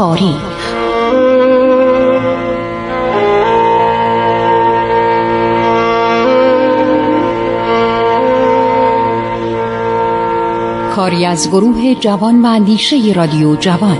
تاریخ. کاری از گروه جوان و اندیشه رادیو جوان.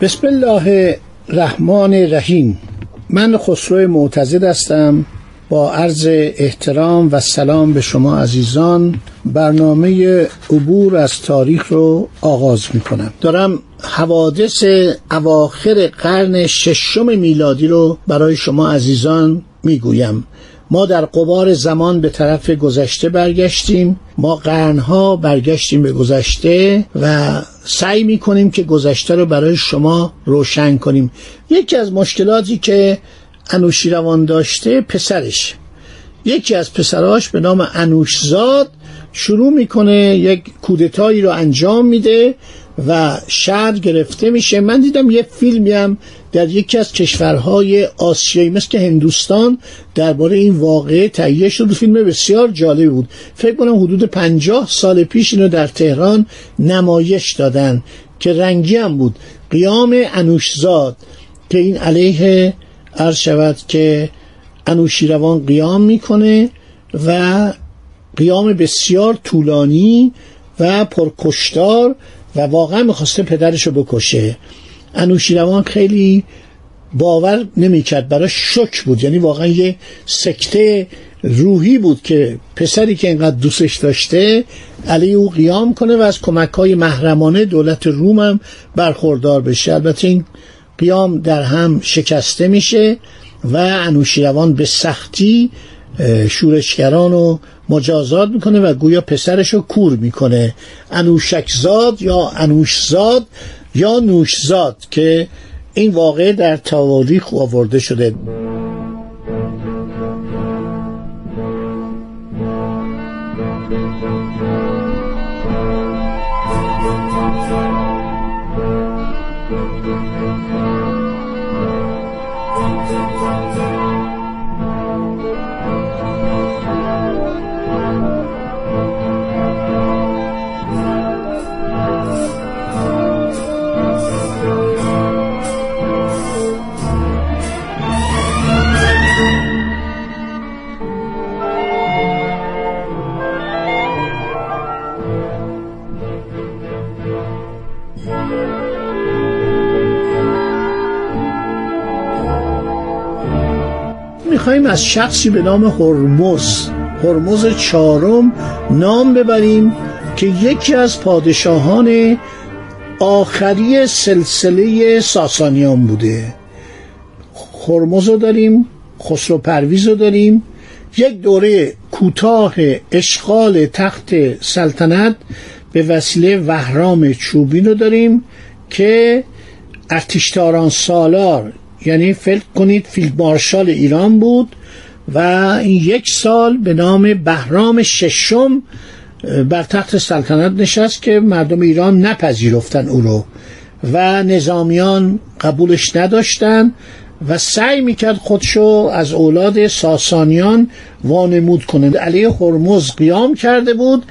بسم الله الرحمن الرحیم. من خسرو معتزد هستم. با عرض احترام و سلام به شما عزیزان برنامه عبور از تاریخ رو آغاز می کنم دارم حوادث اواخر قرن ششم میلادی رو برای شما عزیزان می‌گویم. ما در قبار زمان به طرف گذشته برگشتیم. ما قرنها برگشتیم به گذشته و سعی می‌کنیم که گذشته رو برای شما روشن کنیم. یکی از مشکلاتی که انوشیروان داشته پسرش. یکی از پسراش به نام انوشزاد شروع می‌کنه یک کودتایی رو انجام میده. و شهر گرفته میشه. من دیدم یه فیلمی هم در یکی از کشورهای آسیایی مثل هندوستان درباره این واقعه تهیه شد. فیلم بسیار جالبی بود. فکر کنم حدود پنجاه سال پیش اینو در تهران نمایش دادن که رنگی هم بود. قیام انوشزاد که این علیه عرض شود که انوشیروان قیام می‌کنه و قیام بسیار طولانی و پرکشتار و واقعا می‌خواسته پدرش رو بکشه. انوشیروان خیلی باور نمی‌کرد برای شک بود. یعنی واقعا یه سکته روحی بود که پسری که اینقدر دوستش داشته علیه او قیام کنه و از کمک های محرمانه دولت روم هم برخوردار بشه. البته این قیام در هم شکسته میشه و انوشیروان به سختی شورشگران رو مجازات می‌کنه و گویا پسرش رو کور می‌کنه. انوشکزاد یا انوشزاد یا نوشزاد که این واقعه در تواریخ آورده شده. می‌خوایم از شخصی به نام هرمز هرمز چهارم نام ببریم که یکی از پادشاهان آخری سلسله ساسانیان بوده. هرمز رو داریم خسرو پرویز رو داریم. یک دوره کوتاه اشغال تخت سلطنت به وسیله وهرام چوبین رو داریم که ارتشتاران سالار یعنی فکر کنید field marshal ایران بود و این یک سال به نام بهرام ششم بر تخت سلطنت نشست که مردم ایران نپذیرفتن او رو و نظامیان قبولش نداشتن و سعی می‌کرد خودشو از اولاد ساسانیان وانمود کنند علیه هرمز قیام کرده بود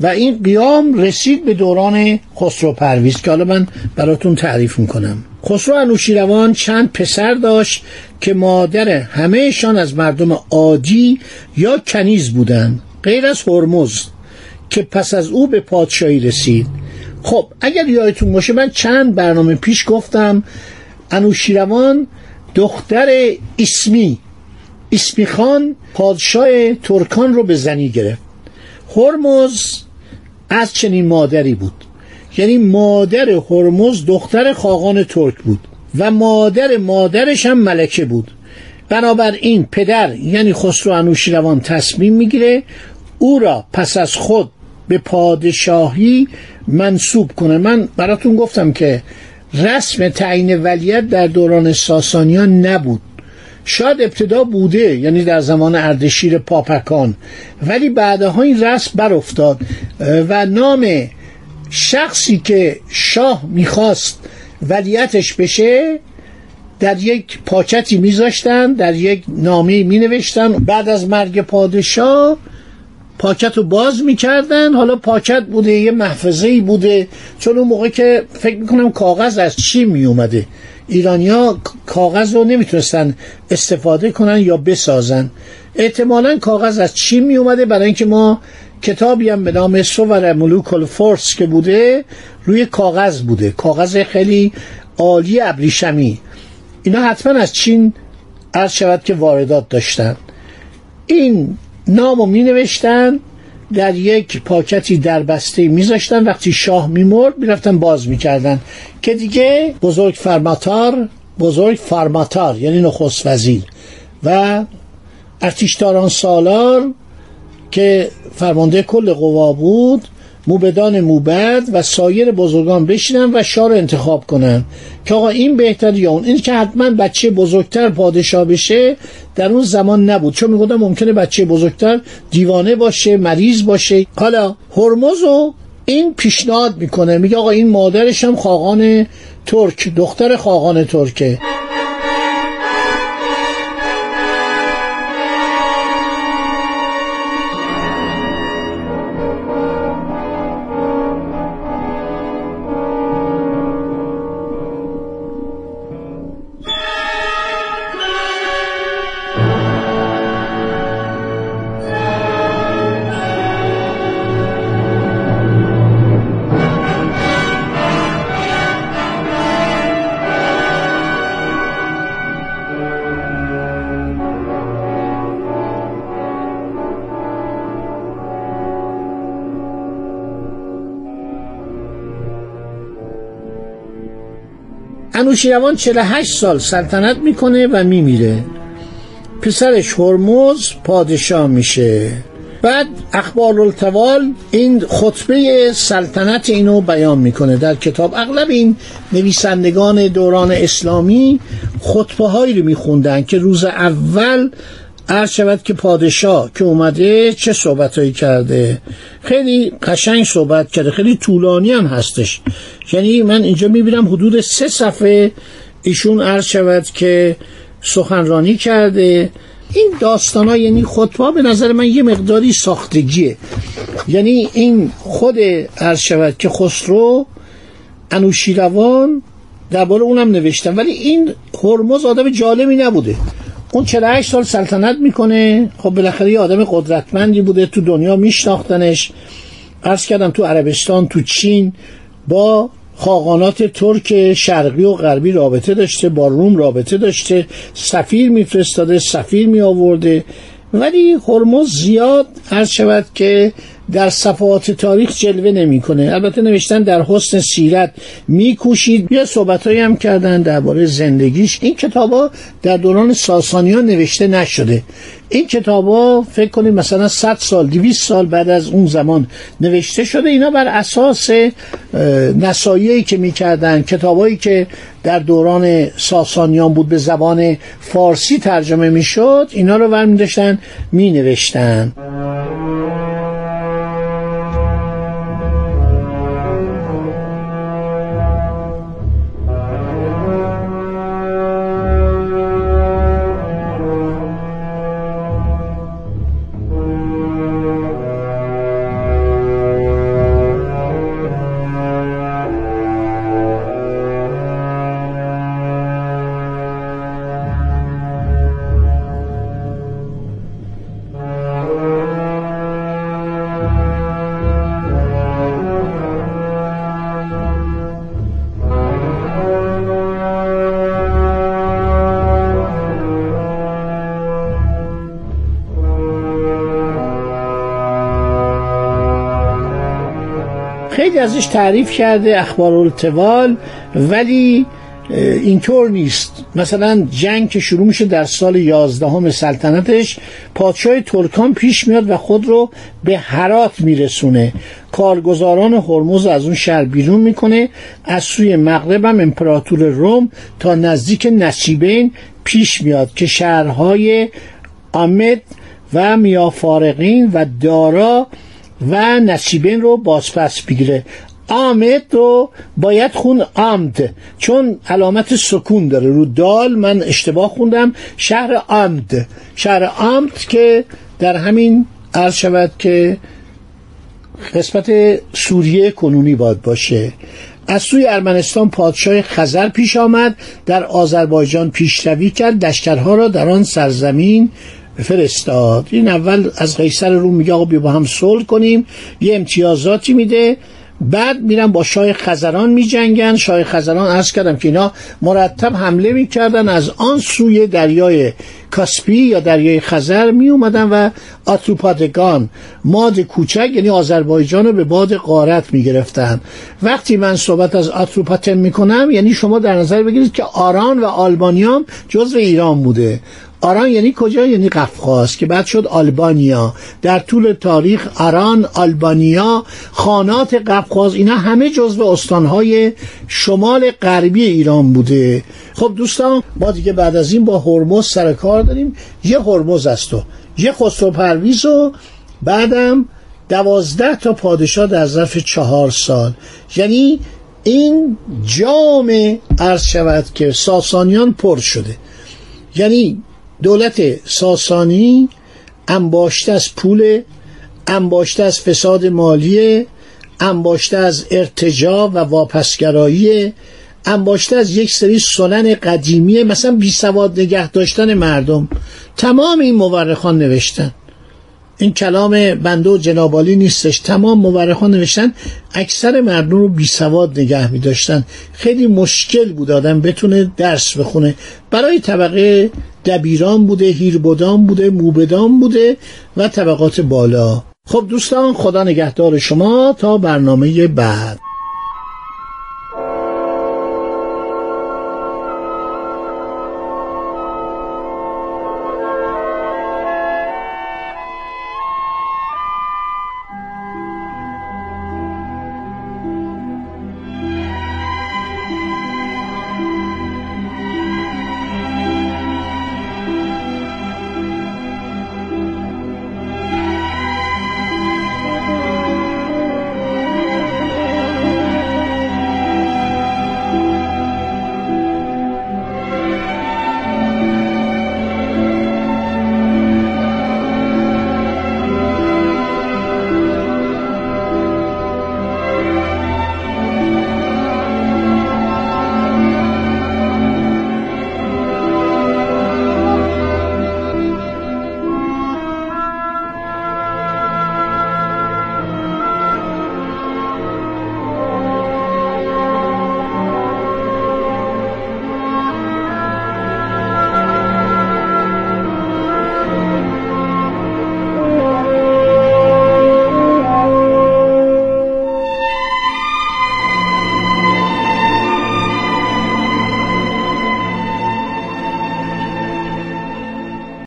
و این قیام رسید به دوران خسرو پرویز که حالا من براتون تعریف می‌کنم. خسرو انوشیروان چند پسر داشت که مادر همهشان از مردم عادی یا کنیز بودند غیر از هرمز که پس از او به پادشاهی رسید. خب اگر یادتون باشه من چند برنامه پیش گفتم انوشیروان دختر اسمی اسمی خان پادشاه ترکان رو به زنی گرفت. هرمز از چنین مادری بود. یعنی مادر هرمز دختر خاقان ترک بود و مادر مادرش هم ملکه بود. بنابراین پدر یعنی خسرو انوشیروان تصمیم می‌گیره او را پس از خود به پادشاهی منصوب کنه. من براتون گفتم که رسم تعیین ولیت در دوران ساسانیان نبود. شاید ابتدا بوده یعنی در زمان اردشیر پاپکان. ولی بعدها این رسم بر افتاد و نام شخصی که شاه می‌خواست ولیتش بشه در یک پاکتی میذاشتن در یک نامه می نوشتن بعد از مرگ پادشاه پاکت رو باز می‌کردن. حالا پاکت بوده یه محفظه ای بوده. چون اون موقع که فکر می‌کنم کاغذ از چی می اومده ایرانیا کاغذ رو نمی‌تونستن استفاده کنن یا بسازن. احتمالا کاغذ از چین می اومده برای اینکه ما کتابی هم به نام سوور ملوک الفرس که بوده روی کاغذ بوده. کاغذ خیلی عالی ابریشمی. اینا حتما از چین عرض شود که واردات داشتن. این نامو می نوشتن در یک پاکتی در بسته میذاشتن. وقتی شاه میمرد می‌رفتن باز می‌کردن. که دیگه بزرگ فرماتار بزرگ فرماتار یعنی نخست وزیر و ارتشداران سالار که فرمانده کل قوا بود موبدان موبد و سایر بزرگان بشینن و شاه رو انتخاب کنن که آقا این بهتر یا اون. این که حتما بچه بزرگتر پادشاه بشه در اون زمان نبود. چون می‌گفتم ممکنه بچه بزرگتر دیوانه باشه مریض باشه. حالا هرمز رو این پیشنهاد می‌کنه. میگه آقا این مادرش هم خاقان ترک دختر خاقان ترکه. انوشیروان 48 سال سلطنت می‌کنه و میمیره. پسرش هرمز پادشاه میشه. بعد اخبار التوال این خطبه سلطنت اینو بیان می‌کنه. در کتاب اغلب این نویسندگان دوران اسلامی خطبه هایی رو میخوندن که روز اول عرض شود که پادشاه که اومده چه صحبت کرده؟ خیلی قشنگ صحبت کرده خیلی طولانی هم هستش. یعنی من اینجا می‌بینم حدود سه صفحه ایشون عرض شود که سخنرانی کرده. این داستان ها یعنی خطبه به نظر من یه مقداری ساختگیه. یعنی این خود عرض شود که خسرو انوشیروان درباره اونم نوشتم ولی این هرمز آدم جالبی نبوده. اون 48 سال سلطنت می‌کنه. خب بالاخره یه آدم قدرتمندی بوده تو دنیا میشناختنش. عرض کردم تو عربستان تو چین با خاقانات ترک شرقی و غربی رابطه داشته با روم رابطه داشته. سفیر میفرستاده سفیر می آورده ولی هرمز زیاد عرض شود که در صفحات تاریخ جلوه نمی‌کنه. البته نوشتن در حسن سیرت میکوشید. یه صحبتهایی هم کردن درباره زندگیش. این کتابا در دوران ساسانیان نوشته نشده. این کتابا فکر کنید مثلا 100 سال 200 سال بعد از اون زمان نوشته شده. اینا بر اساس نصایحی که می‌کردن کتابایی که در دوران ساسانیان بود به زبان فارسی ترجمه می‌شد اینا رو برمی داشتن خیلی ازش تعریف کرده اخبار التوال ولی اینطور نیست. مثلا جنگ که شروع میشه در سال یازدهم سلطنتش پادشاه ترکان پیش میاد و خود رو به هرات میرسونه. کارگزاران هرمز از اون شهر بیرون می‌کنه. از سوی مغرب هم امپراتور روم تا نزدیک نصیبین پیش میاد که شهرهای آمد و میافارقین و دارا و نصیبین رو بازپس بگیره. آمد رو باید خون آمد. چون علامت سکون داره. رو دال من اشتباه خوندم. شهر آمد. شهر آمد که در همین عرض شود که قسمت سوریه کنونی باید باشه. از سوی ارمنستان پادشاه خزر پیش آمد. در آذربایجان پیشروی کرد. لشکرها را در آن سرزمین فرستاد. این اول از قیصر روم میگه آقا بیا با هم صلح کنیم. یه امتیازاتی میده. بعد میرن با شاه خزران میجنگن. شاه خزران عرض کردم که اینا مرتب حمله می‌کردن. از آن سوی دریای کاسپی یا دریای خزر می و آتروپاتگان ماد کوچک یعنی آذربایجان رو به باد قارت می گرفتن وقتی من صحبت از آتروپاتن می کنم یعنی شما در نظر بگیرید که آران و آلبانیام جزو ایران بوده. آران یعنی کجا؟ یعنی قفقاز که بعد شد آلبانیا. در طول تاریخ آران آلبانیا خانات قفقاز اینا همه جزو استانهای شمال غربی ایران بوده. خب دوستان ما دیگه بعد از این با هرمز سر کار داریم. یه هرمز است و یه خسرو پرویز و بعدم دوازده تا پادشاه در ظرف چهار سال. یعنی این جام عرض شود که ساسانیان پر شده. یعنی دولت ساسانی انباشته از پول انباشته از فساد مالی انباشته از ارتجا و واپسگرایی انباشته از یک سری سنن قدیمی مثلا بی سواد نگه داشتن مردم. تمام این مورخان نوشتن. این کلام بنده و جنابالی نیستش. تمام مورخان نوشتن اکثر مردم رو بی سواد نگه می داشتن. خیلی مشکل بود آدم بتونه درس بخونه. برای طبقه دبیران بوده هیربدان بوده موبدان بوده و طبقات بالا. خب دوستان خدا نگهدار شما. تا برنامه بعد.